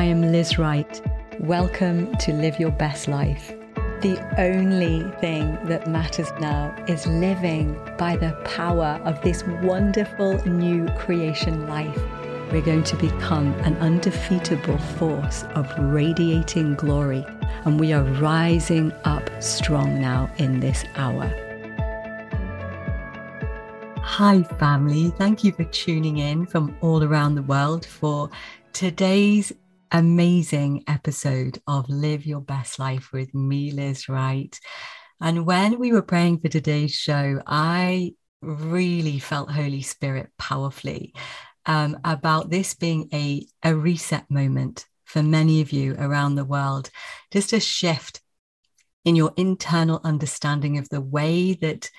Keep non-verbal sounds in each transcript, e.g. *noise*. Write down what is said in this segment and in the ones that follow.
I am Liz Wright. Welcome to Live Your Best Life. The only thing that matters now is living by the power of this wonderful new creation life. We're going to become an undefeatable force of radiating glory, and we are rising up strong now in this hour. Hi, family. Thank you for tuning in from all around the world for today's amazing episode of Live Your Best Life with me, Liz Wright. And when we were praying for today's show, I really felt Holy Spirit powerfully um, about this being a, a reset moment for many of you around the world, just a shift in your internal understanding of the way that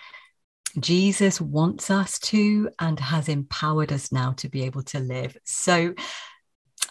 Jesus wants us to and has empowered us now to be able to live. So,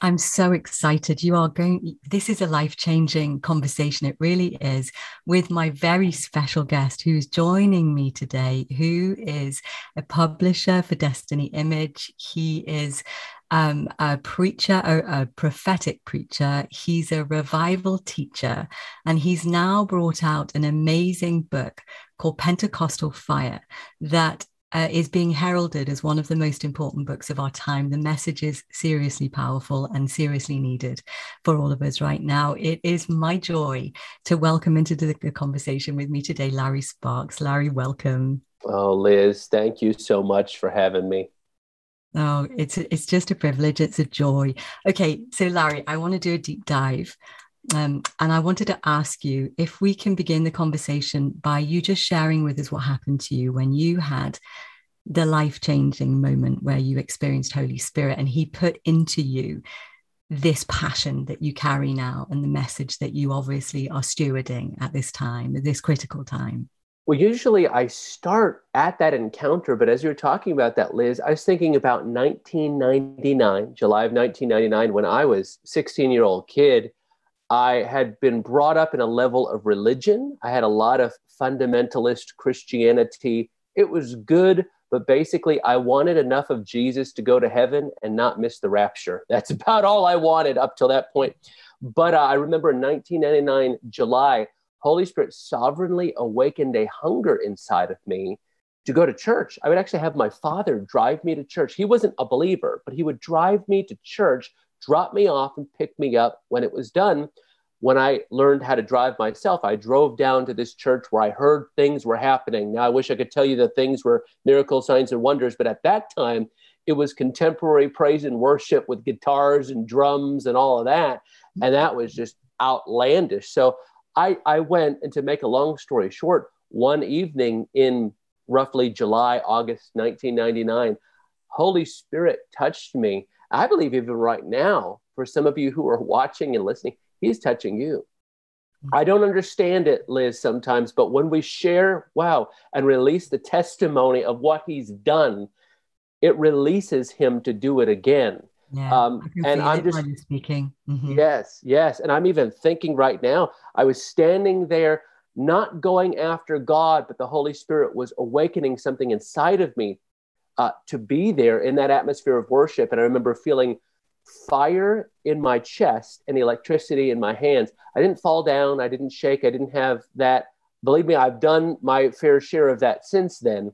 I'm so excited. You are going, this is a life changing conversation. It really is with my very special guest who's joining me today, who is a publisher for Destiny Image. He is um, a preacher, a, a prophetic preacher. He's a revival teacher, and he's now brought out an amazing book called Pentecostal Fire that uh, is being heralded as one of the most important books of our time. The message is seriously powerful and seriously needed for all of us right now. It is my joy to welcome into the, the conversation with me today, Larry Sparks. Larry, welcome. Oh, Liz, thank you so much for having me. Oh, it's it's just a privilege. It's a joy. Okay, so Larry, I want to do a deep dive um, and I wanted to ask you if we can begin the conversation by you just sharing with us what happened to you when you had the life changing moment where you experienced Holy Spirit and He put into you this passion that you carry now and the message that you obviously are stewarding at this time, at this critical time. Well, usually I start at that encounter, but as you were talking about that, Liz, I was thinking about 1999, July of 1999, when I was 16 year old kid I had been brought up in a level of religion. I had a lot of fundamentalist Christianity. It was good, but basically, I wanted enough of Jesus to go to heaven and not miss the rapture. *laughs* That's about all I wanted up till that point. But uh, I remember in 1999, July, Holy Spirit sovereignly awakened a hunger inside of me to go to church. I would actually have my father drive me to church. He wasn't a believer, but he would drive me to church drop me off and pick me up when it was done. When I learned how to drive myself, I drove down to this church where I heard things were happening. Now, I wish I could tell you that things were miracle signs and wonders, but at that time, it was contemporary praise and worship with guitars and drums and all of that. And that was just outlandish. So I, I went, and to make a long story short, one evening in roughly July, August 1999, Holy Spirit touched me I believe even right now, for some of you who are watching and listening, he's touching you. I don't understand it, Liz, sometimes, but when we share, wow, and release the testimony of what he's done, it releases him to do it again. Yeah, um, and I'm just speaking. Mm-hmm. Yes, yes. And I'm even thinking right now, I was standing there, not going after God, but the Holy Spirit was awakening something inside of me uh, to be there in that atmosphere of worship. And I remember feeling fire in my chest and electricity in my hands. I didn't fall down, I didn't shake, I didn't have that. Believe me, I've done my fair share of that since then.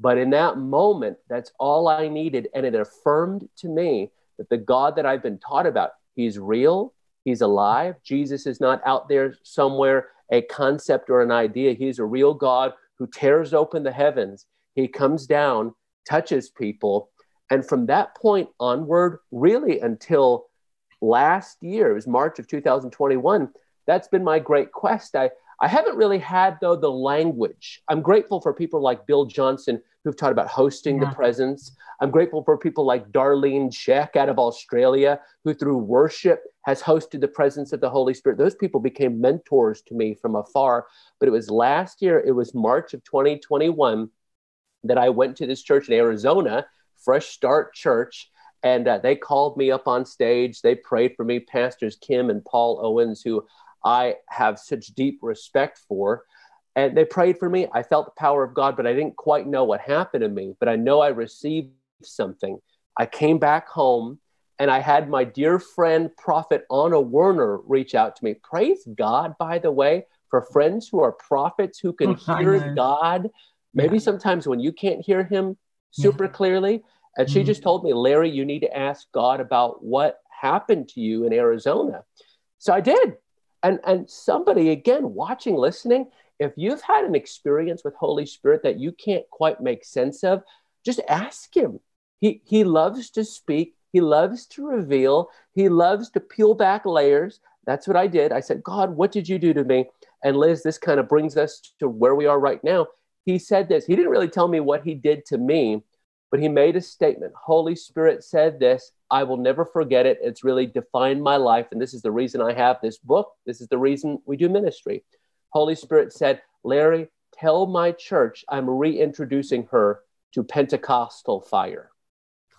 But in that moment, that's all I needed. And it affirmed to me that the God that I've been taught about, He's real, He's alive. Jesus is not out there somewhere, a concept or an idea. He's a real God who tears open the heavens. He comes down touches people. And from that point onward, really until last year, it was March of 2021, that's been my great quest. I, I haven't really had, though, the language. I'm grateful for people like Bill Johnson who've taught about hosting yeah. the presence. I'm grateful for people like Darlene Zschech out of Australia, who through worship has hosted the presence of the Holy Spirit. Those people became mentors to me from afar. But it was last year, it was March of 2021 that I went to this church in Arizona, Fresh Start Church, and uh, they called me up on stage. They prayed for me, Pastors Kim and Paul Owens, who I have such deep respect for. And they prayed for me. I felt the power of God, but I didn't quite know what happened to me. But I know I received something. I came back home and I had my dear friend, Prophet Ana Werner, reach out to me. Praise God, by the way, for friends who are prophets who can hear God. Maybe yeah. sometimes when you can't hear Him super yeah. clearly. And she mm-hmm. just told me, Larry, you need to ask God about what happened to you in Arizona. So I did. And, and somebody, again, watching, listening, if you've had an experience with Holy Spirit that you can't quite make sense of, just ask Him. He, he loves to speak. He loves to reveal. He loves to peel back layers. That's what I did. I said, God, what did you do to me? And Liz, this kind of brings us to where we are right now. He said this. He didn't really tell me what he did to me, but he made a statement. Holy Spirit said this. I will never forget it. It's really defined my life. And this is the reason I have this book. This is the reason we do ministry. Holy Spirit said, Larry, tell my church I'm reintroducing her to Pentecostal fire.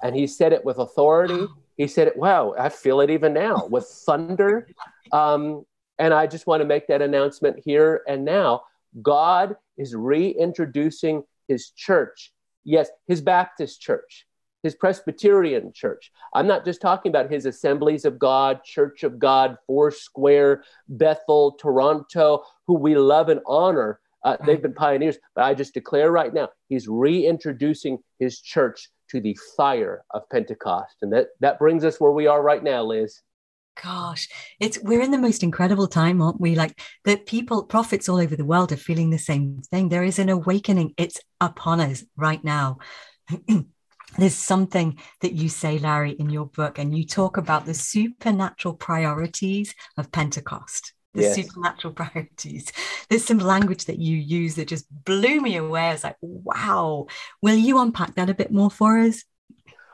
And he said it with authority. He said it, wow, I feel it even now with thunder. Um, and I just want to make that announcement here and now. God is reintroducing his church. Yes, his Baptist church, his Presbyterian church. I'm not just talking about his Assemblies of God, Church of God, Foursquare, Bethel, Toronto, who we love and honor. Uh, they've been pioneers, but I just declare right now, he's reintroducing his church to the fire of Pentecost. And that, that brings us where we are right now, Liz gosh it's we're in the most incredible time aren't we? Like that people prophets all over the world are feeling the same thing. There is an awakening. It's upon us right now. *clears throat* There's something that you say larry in your book and you talk about the supernatural priorities of pentecost. The yes. supernatural *laughs* priorities. There's some language that you use that just blew me away. It's like wow. Will you unpack that a bit more for us?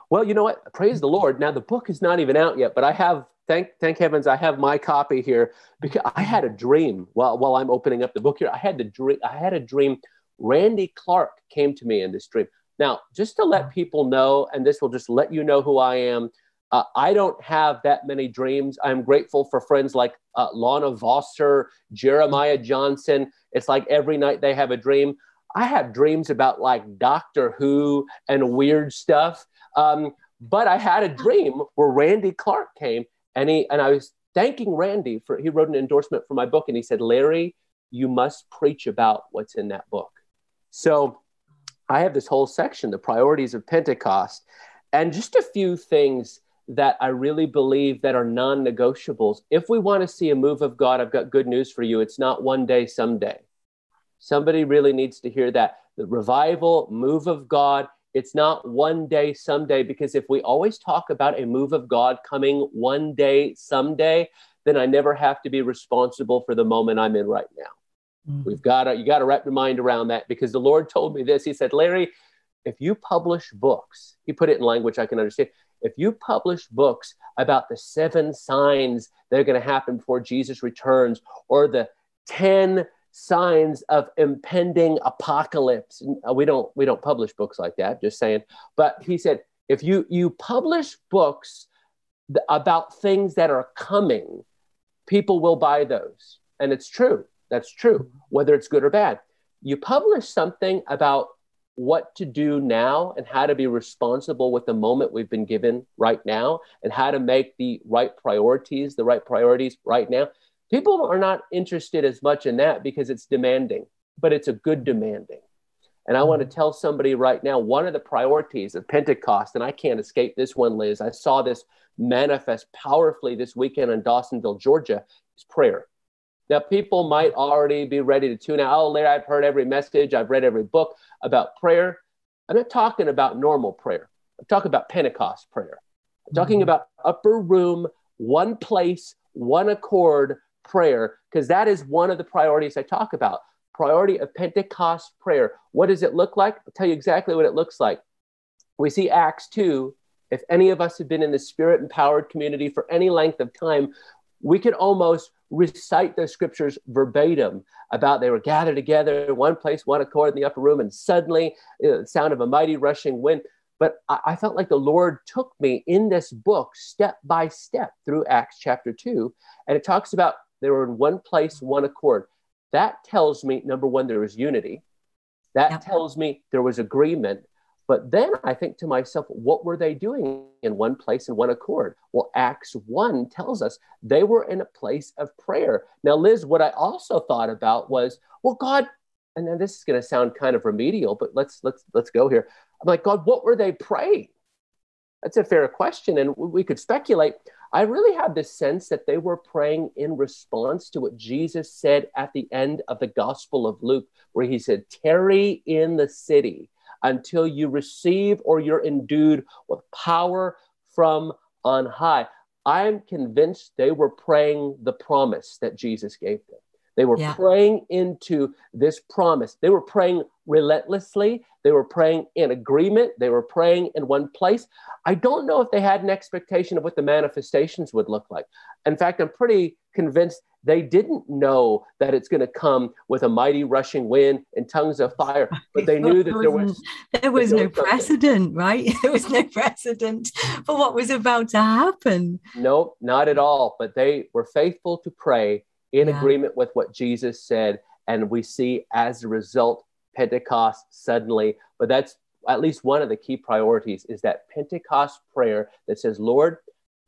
Well, you know what? Praise the Lord. Now the book is not even out yet, but I have thank thank heavens I have my copy here because I had a dream while while I'm opening up the book here. I had the dream. I had a dream. Randy Clark came to me in this dream. Now, just to let people know, and this will just let you know who I am. Uh, I don't have that many dreams. I'm grateful for friends like uh, Lana Vawser, Jeremiah Johnson. It's like every night they have a dream. I have dreams about like Doctor Who and weird stuff. Um, but I had a dream where Randy Clark came and he and I was thanking Randy for he wrote an endorsement for my book and he said, Larry, you must preach about what's in that book. So I have this whole section, the priorities of Pentecost, and just a few things that I really believe that are non-negotiables. If we want to see a move of God, I've got good news for you. It's not one day, someday. Somebody really needs to hear that. The revival, move of God, it's not one day, someday, because if we always talk about a move of God coming one day, someday, then I never have to be responsible for the moment I'm in right now. Mm-hmm. We've got to, you got to wrap your mind around that because the Lord told me this. He said, Larry, if you publish books, he put it in language I can understand. If you publish books about the seven signs that are going to happen before Jesus returns, or the 10 signs of impending apocalypse. Uh, we don't we don't publish books like that. Just saying. But he said if you you publish books th- about things that are coming, people will buy those, and it's true. That's true, whether it's good or bad. You publish something about what to do now and how to be responsible with the moment we've been given right now and how to make the right priorities the right priorities right now People are not interested as much in that because it's demanding, but it's a good demanding. And I want to mm-hmm. tell somebody right now one of the priorities of Pentecost, and I can't escape this one, Liz. I saw this manifest powerfully this weekend in Dawsonville, Georgia, is prayer. Now, people might already be ready to tune out. Oh, Larry, I've heard every message, I've read every book about prayer. I'm not talking about normal prayer, I'm talking about Pentecost prayer. I'm talking mm-hmm. about upper room, one place, one accord prayer, because that is one of the priorities I talk about. Priority of Pentecost prayer. What does it look like? I'll tell you exactly what it looks like. We see Acts 2. If any of us have been in the spirit empowered community for any length of time, we could almost recite the scriptures verbatim about they were gathered together in one place, one accord in the upper room, and suddenly you know, the sound of a mighty rushing wind. But I, I felt like the Lord took me in this book step by step through Acts chapter 2. And it talks about they were in one place, mm-hmm. one accord. That tells me, number one, there was unity. That yep. tells me there was agreement. But then I think to myself, what were they doing in one place in one accord? Well, Acts 1 tells us they were in a place of prayer. Now, Liz, what I also thought about was, well, God, and then this is going to sound kind of remedial, but let's let's let's go here. I'm like, God, what were they praying? That's a fair question, and we could speculate. I really had this sense that they were praying in response to what Jesus said at the end of the Gospel of Luke, where he said, Tarry in the city until you receive or you're endued with power from on high. I'm convinced they were praying the promise that Jesus gave them. They were yeah. praying into this promise. They were praying relentlessly. They were praying in agreement. They were praying in one place. I don't know if they had an expectation of what the manifestations would look like. In fact, I'm pretty convinced they didn't know that it's going to come with a mighty rushing wind and tongues of fire, but *laughs* they knew that there was there was no precedent, right? *laughs* There was no precedent for what was about to happen. No, not at all. But they were faithful to pray in yeah. agreement with what Jesus said. And we see as a result, Pentecost suddenly, but that's at least one of the key priorities is that Pentecost prayer that says, Lord,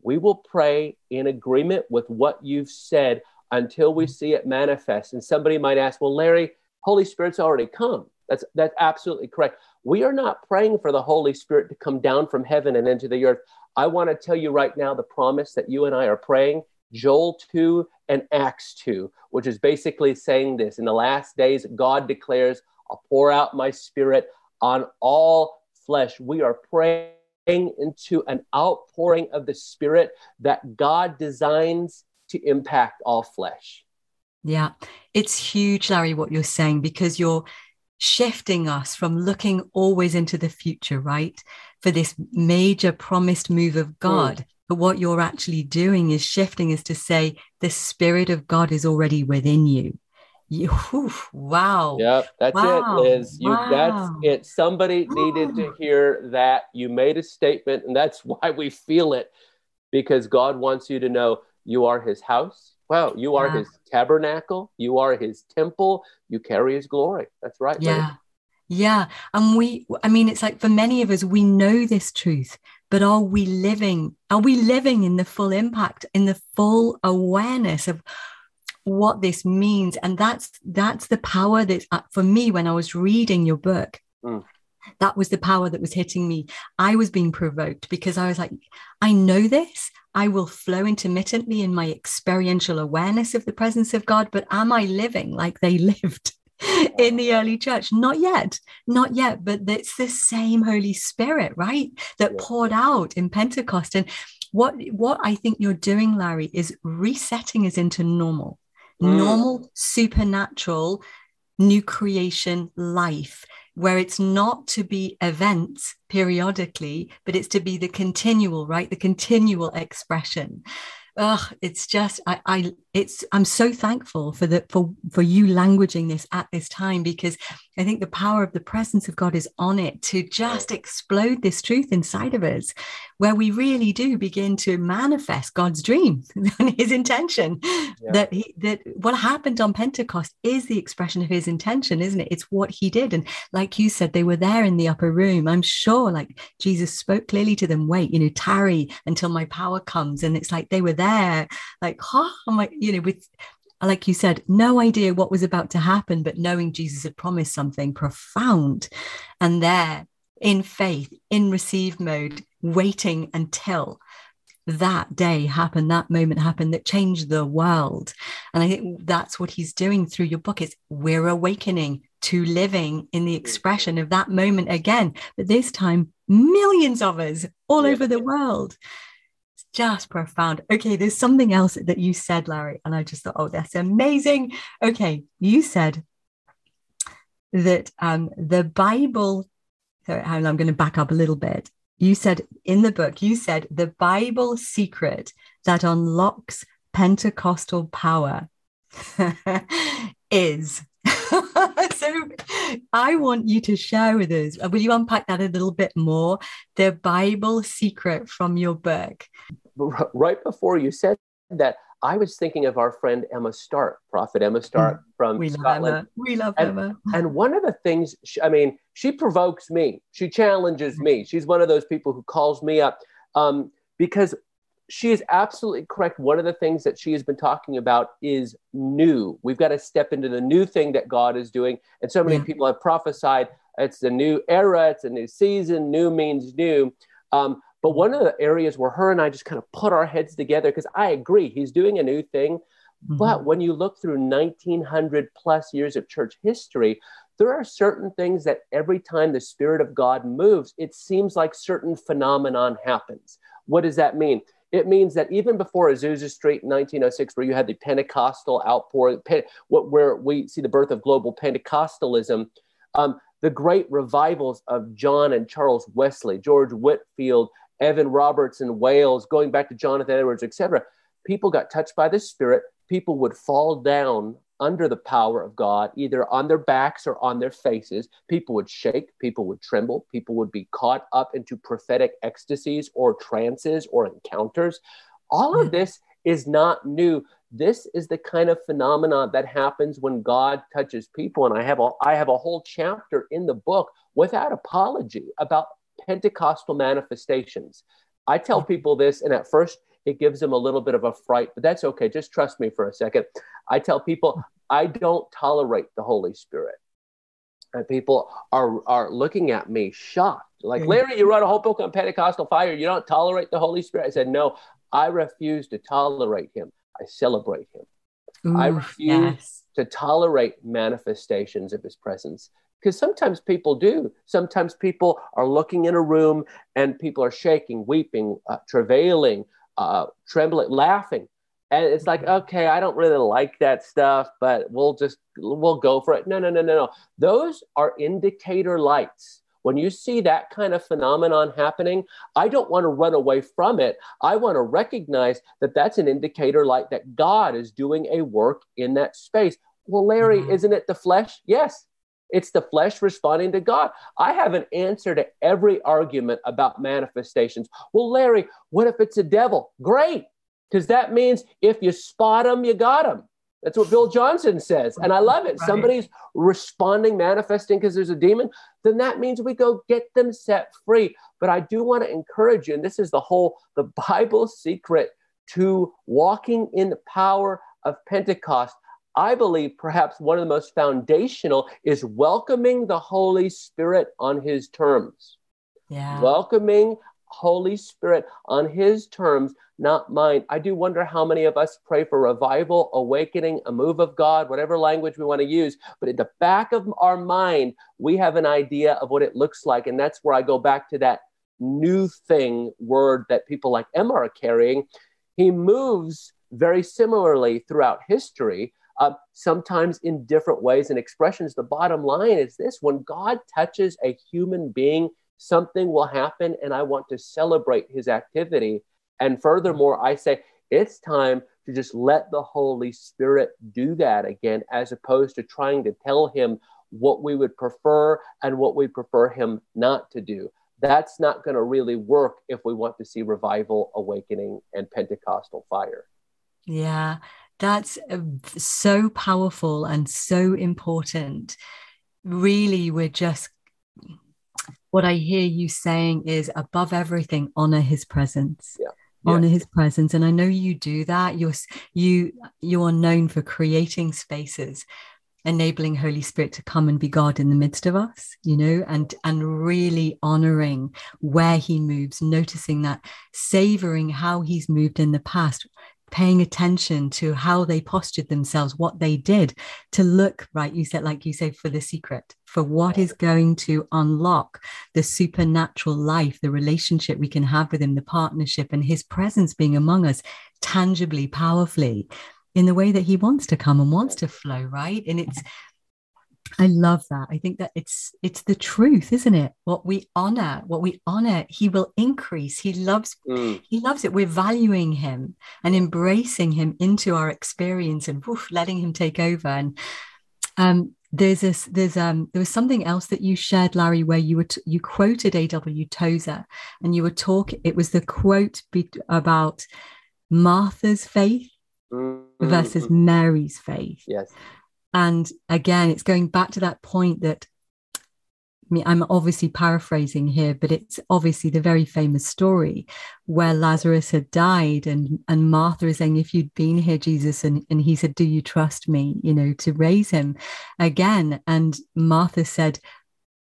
we will pray in agreement with what you've said until we see it manifest. And somebody might ask, well, Larry, Holy Spirit's already come. That's, that's absolutely correct. We are not praying for the Holy Spirit to come down from heaven and into the earth. I want to tell you right now the promise that you and I are praying Joel 2 and Acts 2, which is basically saying this In the last days, God declares, I'll pour out my spirit on all flesh. We are praying into an outpouring of the spirit that God designs to impact all flesh. Yeah, it's huge, Larry, what you're saying, because you're shifting us from looking always into the future, right? For this major promised move of God. Mm. But what you're actually doing is shifting is to say, the Spirit of God is already within you. You, whew, wow. Yep, that's wow. it, Liz. You, wow. That's it. Somebody needed to ah. hear that. You made a statement, and that's *laughs* why we feel it because God wants you to know you are His house. Wow, you are yeah. His tabernacle. You are His temple. You carry His glory. That's right. Yeah. Yeah. And we, I mean, it's like for many of us, we know this truth, but are we living are we living in the full impact in the full awareness of what this means? And that's that's the power that uh, for me when i was reading your book mm. that was the power that was hitting me. I was being provoked because i was like i know this. I will flow intermittently in my experiential awareness of the presence of god but am i living like they *laughs* lived *laughs* in the early church. Not yet, not yet, but it's the same Holy Spirit, right? That yeah. poured out in Pentecost. And what what I think you're doing, Larry, is resetting us into normal, mm. normal, supernatural, new creation life. Where it's not to be events periodically, but it's to be the continual, right? The continual expression oh, it's just I, I it's I'm so thankful for the for for you languaging this at this time because I think the power of the presence of God is on it to just explode this truth inside of us, where we really do begin to manifest God's dream and His intention. Yeah. That he, that what happened on Pentecost is the expression of His intention, isn't it? It's what He did, and like you said, they were there in the upper room. I'm sure, like Jesus spoke clearly to them, "Wait, you know, tarry until my power comes," and it's like they were there, like, huh? I'm like, you know, with like you said, no idea what was about to happen, but knowing Jesus had promised something profound. And there, in faith, in receive mode, waiting until that day happened, that moment happened that changed the world. And I think that's what he's doing through your book is we're awakening to living in the mm. expression of that moment again, but this time millions of us all yeah. over the world just profound. Okay, there's something else that you said, Larry, and I just thought, oh, that's amazing. Okay, you said that um, the Bible. So I'm going to back up a little bit. You said in the book, you said the Bible secret that unlocks Pentecostal power *laughs* is. *laughs* so I want you to share with us. Will you unpack that a little bit more? The Bible secret from your book right before you said that, I was thinking of our friend Emma Stark, Prophet Emma Stark mm. from we Scotland. Love Emma. We love and, Emma. *laughs* and one of the things, she, I mean, she provokes me. She challenges me. She's one of those people who calls me up um, because she is absolutely correct. One of the things that she has been talking about is new. We've got to step into the new thing that God is doing. And so many yeah. people have prophesied it's a new era, it's a new season, new means new. Um, but one of the areas where her and I just kind of put our heads together, because I agree, he's doing a new thing. Mm-hmm. But when you look through 1900 plus years of church history, there are certain things that every time the Spirit of God moves, it seems like certain phenomenon happens. What does that mean? It means that even before Azusa Street in 1906, where you had the Pentecostal outpour, where we see the birth of global Pentecostalism, um, the great revivals of John and Charles Wesley, George Whitefield, Evan Roberts in Wales, going back to Jonathan Edwards, etc. People got touched by the Spirit. People would fall down under the power of God, either on their backs or on their faces. People would shake, people would tremble, people would be caught up into prophetic ecstasies or trances or encounters. All of hmm. this is not new. This is the kind of phenomenon that happens when God touches people. And I have a, I have a whole chapter in the book without apology about Pentecostal manifestations. I tell hmm. people this, and at first it gives them a little bit of a fright, but that's okay. Just trust me for a second. I tell people I don't tolerate the Holy Spirit. And people are, are looking at me shocked. Like, mm-hmm. Larry, you wrote a whole book on Pentecostal fire. You don't tolerate the Holy Spirit. I said, No, I refuse to tolerate him. I celebrate him. Ooh, I refuse yes. to tolerate manifestations of his presence because sometimes people do. Sometimes people are looking in a room and people are shaking, weeping, uh, travailing, uh, trembling, laughing. And it's like, okay, I don't really like that stuff, but we'll just, we'll go for it. No, no, no, no, no. Those are indicator lights. When you see that kind of phenomenon happening, I don't want to run away from it. I want to recognize that that's an indicator light that God is doing a work in that space. Well, Larry, mm-hmm. isn't it the flesh? Yes, it's the flesh responding to God. I have an answer to every argument about manifestations. Well, Larry, what if it's a devil? Great, because that means if you spot them, you got them. That's what Bill Johnson says. And I love it. Right. Somebody's responding, manifesting because there's a demon, then that means we go get them set free. But I do want to encourage you, and this is the whole, the *laughs* Bible secret to walking in the power of Pentecost. I believe perhaps one of the most foundational is welcoming the Holy Spirit on his terms. Yeah. Welcoming Holy Spirit on his terms, not mine. I do wonder how many of us pray for revival, awakening, a move of God, whatever language we want to use. But at the back of our mind, we have an idea of what it looks like. And that's where I go back to that new thing word that people like Emma are carrying. He moves very similarly throughout history uh, sometimes in different ways and expressions. The bottom line is this when God touches a human being, something will happen, and I want to celebrate his activity. And furthermore, I say it's time to just let the Holy Spirit do that again, as opposed to trying to tell him what we would prefer and what we prefer him not to do. That's not going to really work if we want to see revival, awakening, and Pentecostal fire. Yeah. That's uh, so powerful and so important. Really, we're just what I hear you saying is above everything, honor his presence. Yeah. honor his presence and i know you do that you're you you are known for creating spaces enabling holy spirit to come and be god in the midst of us you know and and really honoring where he moves noticing that savoring how he's moved in the past paying attention to how they postured themselves, what they did to look right. You said, like you say, for the secret, for what is going to unlock the supernatural life, the relationship we can have with Him, the partnership, and His presence being among us tangibly, powerfully in the way that He wants to come and wants to flow, right? And it's I love that. I think that it's it's the truth, isn't it? What we honor, what we honor, he will increase. He loves mm. he loves it. We're valuing him and embracing him into our experience and woof, letting him take over. And um, there's this there's um there was something else that you shared, Larry, where you were t- you quoted A.W. Tozer and you were talking. It was the quote be- about Martha's faith Mm-hmm. versus Mary's faith. Yes. And again, it's going back to that point that I mean, I'm obviously paraphrasing here, but it's obviously the very famous story where Lazarus had died, and and Martha is saying, "If you'd been here, Jesus," and and he said, "Do you trust me?" You know, to raise him again. And Martha said,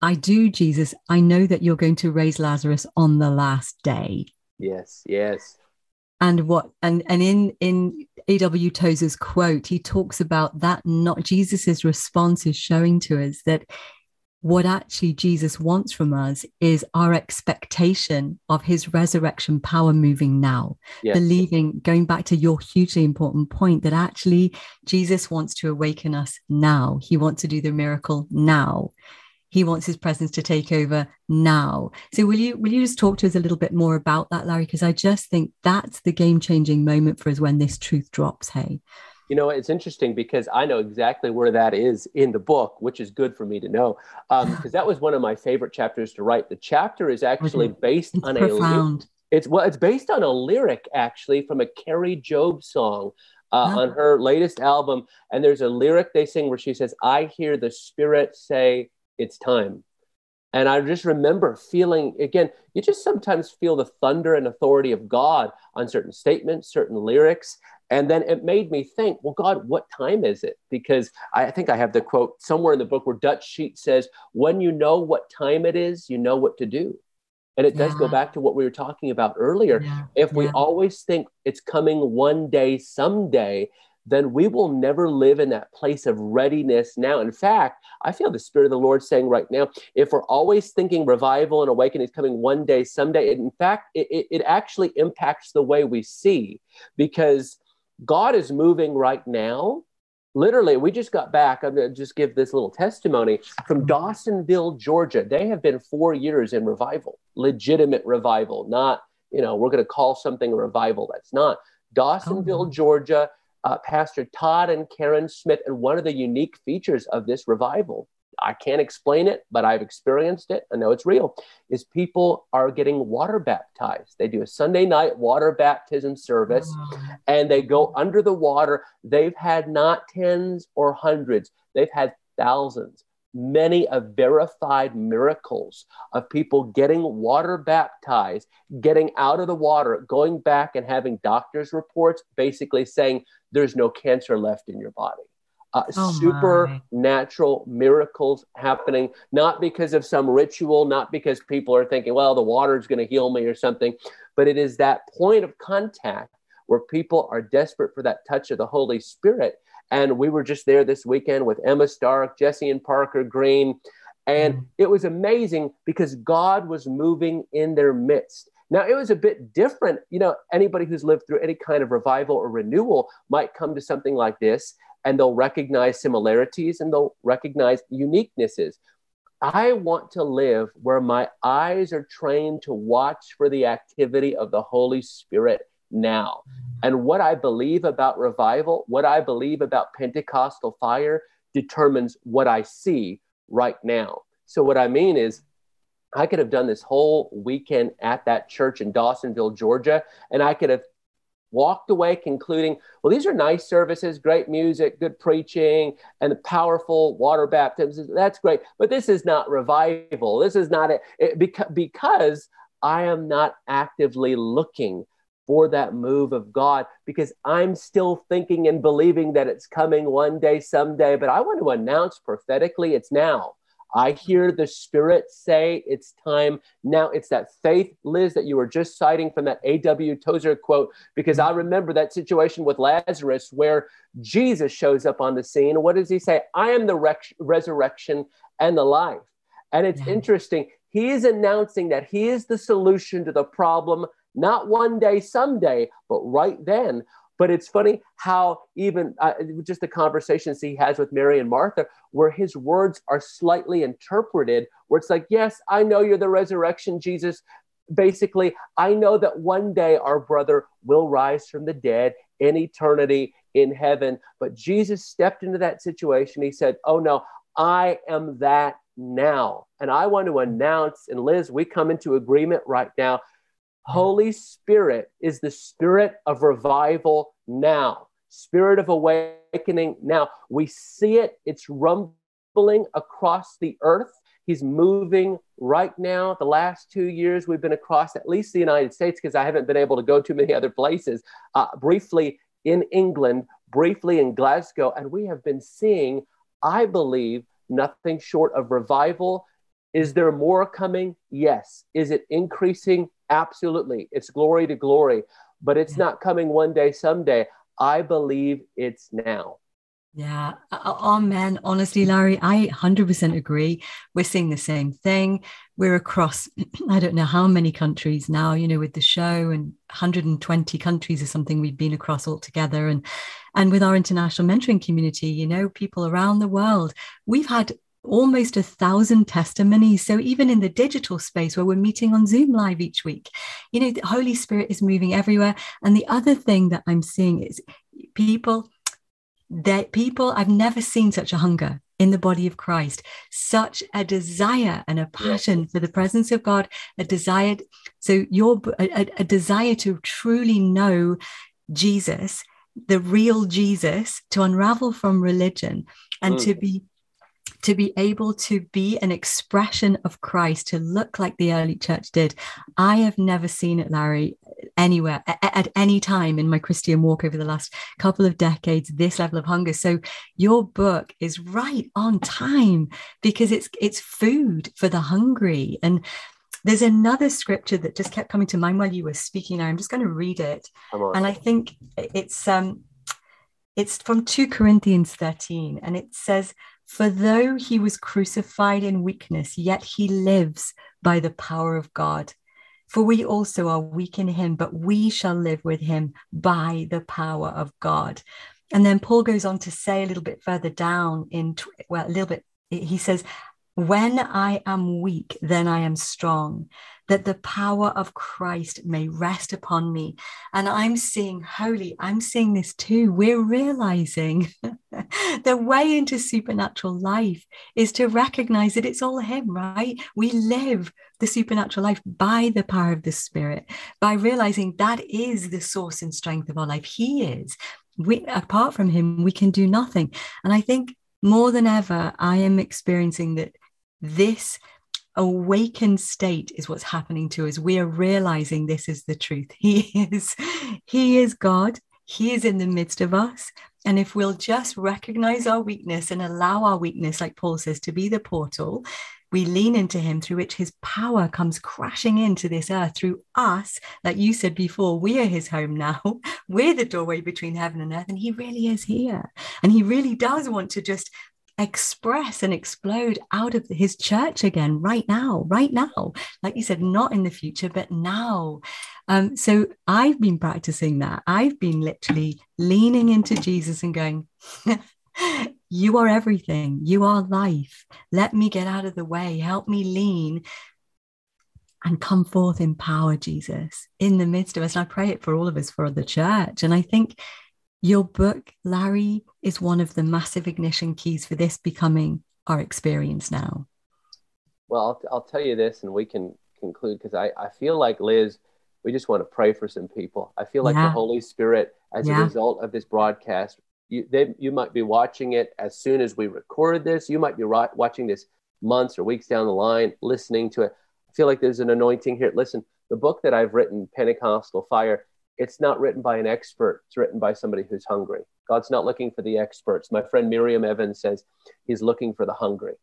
"I do, Jesus. I know that you're going to raise Lazarus on the last day." Yes. Yes. And what and and in in aw tozer's quote he talks about that not jesus's response is showing to us that what actually jesus wants from us is our expectation of his resurrection power moving now. Yes. believing going back to your hugely important point that actually jesus wants to awaken us now. He wants to do the miracle now he wants his presence to take over now so will you will you just talk to us a little bit more about that larry because i just think that's the game changing moment for us when this truth drops hey You know, it's interesting because I know exactly where that is in the book, which is good for me to know. *sighs* Because that was one of my favorite chapters to write. The chapter is actually based it's on a it's well, it's based on a lyric actually from a Kari Jobe song uh, on her latest album. And there's a lyric they sing where she says, "I hear the Spirit say it's time." And I just remember feeling again. You just sometimes feel the thunder and authority of God on certain statements, certain lyrics. And then it made me think, well, God, what time is it? Because I think I have the quote somewhere in the book where Dutch Sheets says, when you know what time it is, you know what to do. And it does go back to what we were talking about earlier. Yeah, If we yeah. always think it's coming one day, someday, then we will never live in that place of readiness now. In fact, I feel the Spirit of the Lord saying right now, if we're always thinking revival and awakening is coming one day, someday, in fact, it, it, it actually impacts the way we see because God is moving right now. Literally, we just got back. I'm going to just give this little testimony from Dawsonville, Georgia. They have been four years in revival, legitimate revival, not, you know, we're going to call something a revival. That's not. Dawsonville, wow. Georgia, uh, Pastor Todd and Karen Smith. And one of the unique features of this revival, I can't explain it, but I've experienced it. I know it's real, is people are getting water baptized. They do a Sunday night water baptism service and they go under the water. They've had not tens or hundreds, they've had thousands, many of verified miracles of people getting water baptized, getting out of the water, going back and having doctors' reports basically saying there's no cancer left in your body. Uh, Oh, supernatural miracles happening, not because of some ritual, not because people are thinking, well, the water's going to heal me or something, but it is that point of contact where people are desperate for that touch of the Holy Spirit. And we were just there this weekend with Emma Stark, Jessi and Parker Green. And Mm. it was amazing because God was moving in their midst. Now, it was a bit different. You know, anybody who's lived through any kind of revival or renewal might come to something like this and they'll recognize similarities and they'll recognize uniquenesses. I want to live where my eyes are trained to watch for the activity of the Holy Spirit now. And what I believe about revival, what I believe about Pentecostal fire determines what I see right now. So, what I mean is, I could have done this whole weekend at that church in Dawsonville, Georgia, and I could have walked away concluding, well, these are nice services, great music, good preaching, and the powerful water baptisms. That's great. But this is not revival. This is not it, it because, because I am not actively looking for that move of God because I'm still thinking and believing that it's coming one day, someday. But I want to announce prophetically it's now. I hear the Spirit say it's time now. It's that faith, Liz, that you were just citing from that A.W. Tozer quote, because I remember that situation with Lazarus where Jesus shows up on the scene. What does he say? I am the rec- resurrection and the life. And it's Yeah. interesting. He is announcing that he is the solution to the problem, not one day, someday, but right then. But it's funny how even uh, just the conversations he has with Mary and Martha, where his words are slightly interpreted, where it's like, yes, I know you're the resurrection, Jesus. Basically, I know that one day our brother will rise from the dead in eternity in heaven. But Jesus stepped into that situation. He said, Oh no, I am that now. And I want to announce, and Liz, we come into agreement right now. Holy Spirit is the spirit of revival now. spirit of awakening now. We see it, it's rumbling across the earth. He's moving right now. The last two years, we've been across at least the United States because I haven't been able to go to many other places. Uh, briefly in England, briefly in Glasgow, and we have been seeing, I believe, nothing short of revival. Is there more coming? Yes. Is it increasing? Absolutely. It's glory to glory, but it's not coming one day, someday. I believe it's now. Yeah, amen. Honestly, Larry, I 100% agree. We're seeing the same thing. We're across, *clears throat* I don't know how many countries now, you know, with the show and 120 countries is something we've been across altogether. And, and with our international mentoring community, you know, people around the world, we've had almost a thousand testimonies. So even in the digital space where we're meeting on Zoom live each week, you know, the Holy Spirit is moving everywhere. And the other thing that I'm seeing is people that people i've never seen such a hunger in the body of christ such a desire and a passion for the presence of god a desire so your a, a desire to truly know jesus the real jesus to unravel from religion and mm. to be to be able to be an expression of Christ, to look like the early church did. I have never seen it, Larry, anywhere at, any time in my Christian walk over the last couple of decades, this level of hunger. So your book is right on time because it's it's food for the hungry. And there's another scripture that just kept coming to mind while you were speaking. I'm just going to read it. And I think it's um it's from 2 Corinthians 13, and it says, for though he was crucified in weakness, yet he lives by the power of God. For we also are weak in him, but we shall live with him by the power of God. And then Paul goes on to say a little bit further down in, well, a little bit, he says, When I am weak, then I am strong that the power of Christ may rest upon me. And I'm seeing, holy, I'm seeing this too. We're realizing *laughs* the way into supernatural life is to recognize that it's all Him, right? We live the supernatural life by the power of the Spirit, by realizing that is the source and strength of our life. He is. We, apart from Him, we can do nothing. And I think more than ever, I am experiencing that this awakened state is what's happening to us we are realizing this is the truth he *laughs* is he is god he is in the midst of us and if we'll just recognize our weakness and allow our weakness like paul says to be the portal we lean into him through which his power comes crashing into this earth through us like you said before we are his home now. *laughs* We're the doorway between heaven and earth and he really is here. And he really does want to just express and explode out of his church again right now, right now. Like you said, not in the future, but now. Um, so I've been practicing that. I've been literally leaning into Jesus and going, *laughs* You are everything. You are life. Let me get out of the way. Help me lean and come forth in power, Jesus, in the midst of us. And I pray it for all of us, for the church. And I think your book, Larry, is one of the massive ignition keys for this becoming our experience now. Well, I'll, I'll tell you this, and we can conclude because I, I feel like, Liz, we just want to pray for some people. I feel like yeah. the Holy Spirit, as yeah. a result of this broadcast, you, they, you might be watching it as soon as we record this. You might be ri- watching this months or weeks down the line, listening to it. I feel like there's an anointing here. Listen, the book that I've written, Pentecostal Fire, it's not written by an expert. It's written by somebody who's hungry. God's not looking for the experts. My friend Miriam Evans says he's looking for the hungry.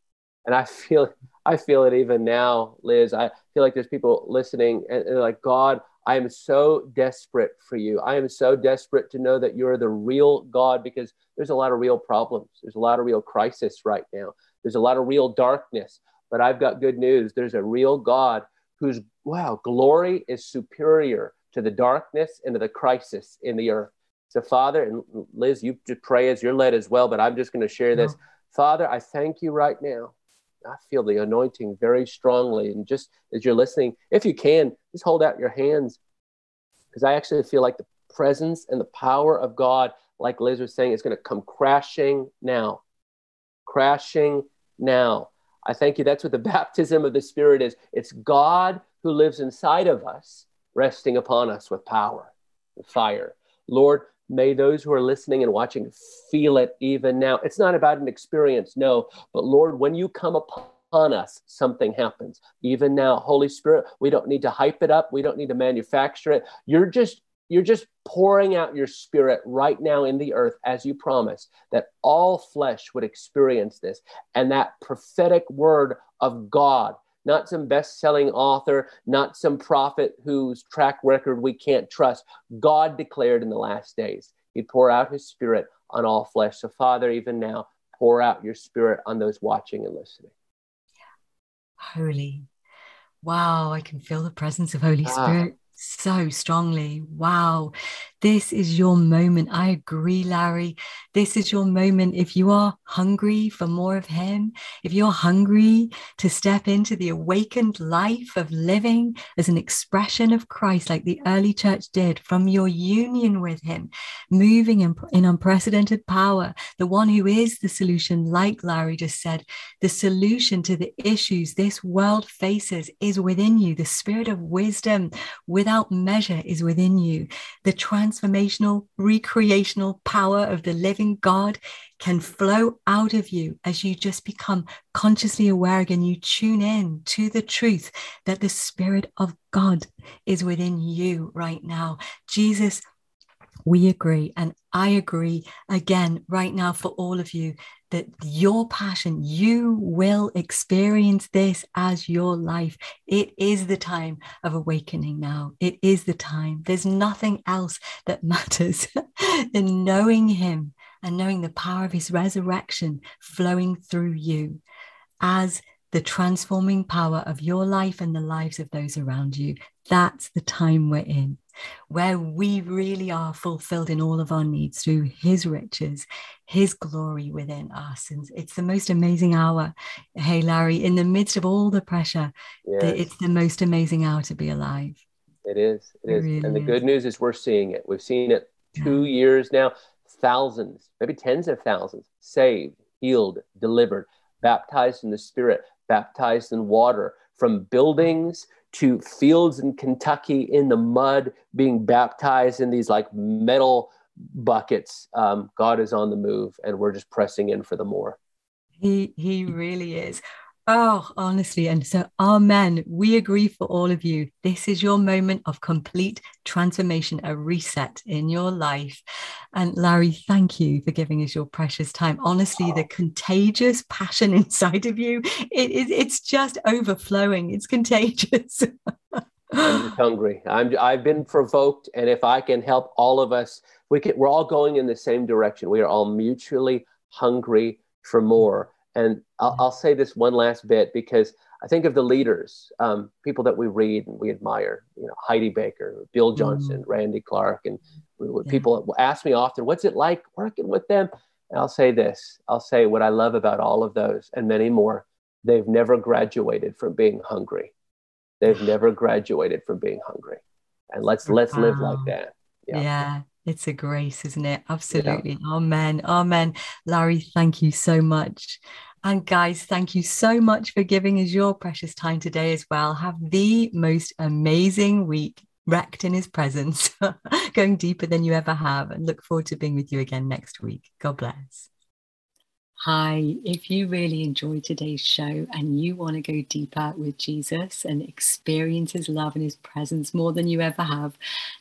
And I *laughs* feel I feel it even now, Liz. I feel like there's people listening and, and like, God, I am so desperate for you. I am so desperate to know that you're the real God because there's a lot of real problems. There's a lot of real crisis right now. There's a lot of real darkness. But I've got good news. There's a real God whose wow, glory is superior to the darkness and to the crisis in the earth. So, Father, and Liz, you pray as you're led as well, but I'm just going to share this. Father, I thank you right now. I feel the anointing very strongly. And just as you're listening, if you can, just hold out your hands because I actually feel like the presence and the power of God, like Liz was saying, is going to come crashing now. Crashing now. I thank you. That's what the *laughs* baptism of the Spirit is. It's God who lives inside of us, resting upon us with power and fire. Lord, May those who are listening and watching feel it even now. It's not about an experience, no, but Lord, when you come upon us, something happens. Even now, Holy Spirit, we don't need to hype it up. We don't need to manufacture it. You're just you're just pouring out your spirit right now in the earth as you promised that all flesh would experience this and that prophetic word of God not some best selling author, not some prophet whose track record we can't trust. God declared in the last days, He'd pour out His Spirit on all flesh. So, Father, even now, pour out your Spirit on those watching and listening. Holy. Wow, I can feel the presence of Holy ah. Spirit so strongly. Wow. This is your moment. I agree, Larry. This is your moment. If you are hungry for more of Him, if you're hungry to step into the awakened life of living as an expression of Christ, like the early church did, from your union with Him, moving in, in unprecedented power, the one who is the solution, like Larry just said, the solution to the issues this world faces is within you. The spirit of wisdom without measure is within you. The trans transformational, recreational power of the living God can flow out of you as you just become consciously aware again. You tune in to the truth that the Spirit of God is within you right now. Jesus we agree. And I agree again right now for all of you that your passion, you will experience this as your life. It is the time of awakening now. It is the time. There's nothing else that *laughs* matters than knowing Him and knowing the power of His resurrection flowing through you as the transforming power of your life and the lives of those around you. That's the time we're in where we really are fulfilled in all of our needs through His riches, His glory within us. And it's the most amazing hour. Hey, Larry, in the midst of all the pressure, yes. it's the most amazing hour to be alive. It is. It, it is. Really and the is. good news is we're seeing it. We've seen it two yeah. years now, thousands, maybe tens of thousands saved, healed, delivered, baptized in the Spirit, baptized in water, from buildings to fields in Kentucky in the mud, being baptized in these like metal buckets. Um, God is on the move, and we're just pressing in for the more. He he really is. Oh, honestly. And so, Amen. We agree for all of you. This is your moment of complete transformation, a reset in your life. And Larry, thank you for giving us your precious time. Honestly, the contagious passion *laughs* inside of you, it, it, it's just overflowing. It's contagious. *laughs* I'm hungry. I'm, I've been provoked. And if I can help all of us, we can, we're all going in the same direction. We are all mutually hungry for more. And I'll, I'll, say this one last bit because I think of the leaders, um, people that we read and we admire, you know, Heidi Baker, Bill Johnson, mm. Randy Clark, and yeah. people ask me often, what's it like working with them? And I'll say this, I'll say what I love about all of those and many more, they've never graduated from being hungry. They've *sighs* never graduated from being hungry. And let's, let's live like that. Yeah. yeah. It's a grace, isn't it? Absolutely. Yeah. Amen. Amen. Larry, thank you so much. And guys, thank you so much for giving us your precious time today as well. Have the most amazing week wrecked in his presence, *laughs* going deeper than you ever have. And look forward to being with you again next week. God bless. Hi, if you really enjoyed today's show and you want to go deeper with Jesus and experience his love and his presence more than you ever have,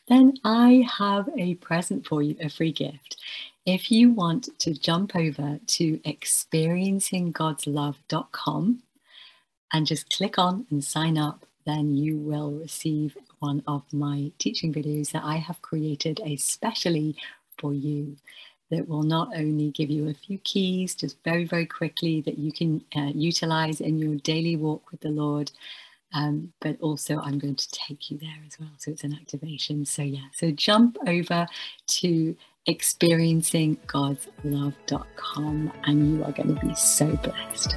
then I have a present for you, a free gift. If you want to jump over to experiencinggodslove.com and just click on and sign up, then you will receive one of my teaching videos that I have created especially for you that will not only give you a few keys just very, very quickly that you can uh, utilize in your daily walk with the Lord. Um, but also, I'm going to take you there as well. So it's an activation. So, yeah, so jump over to experiencinggodslove.com and you are going to be so blessed.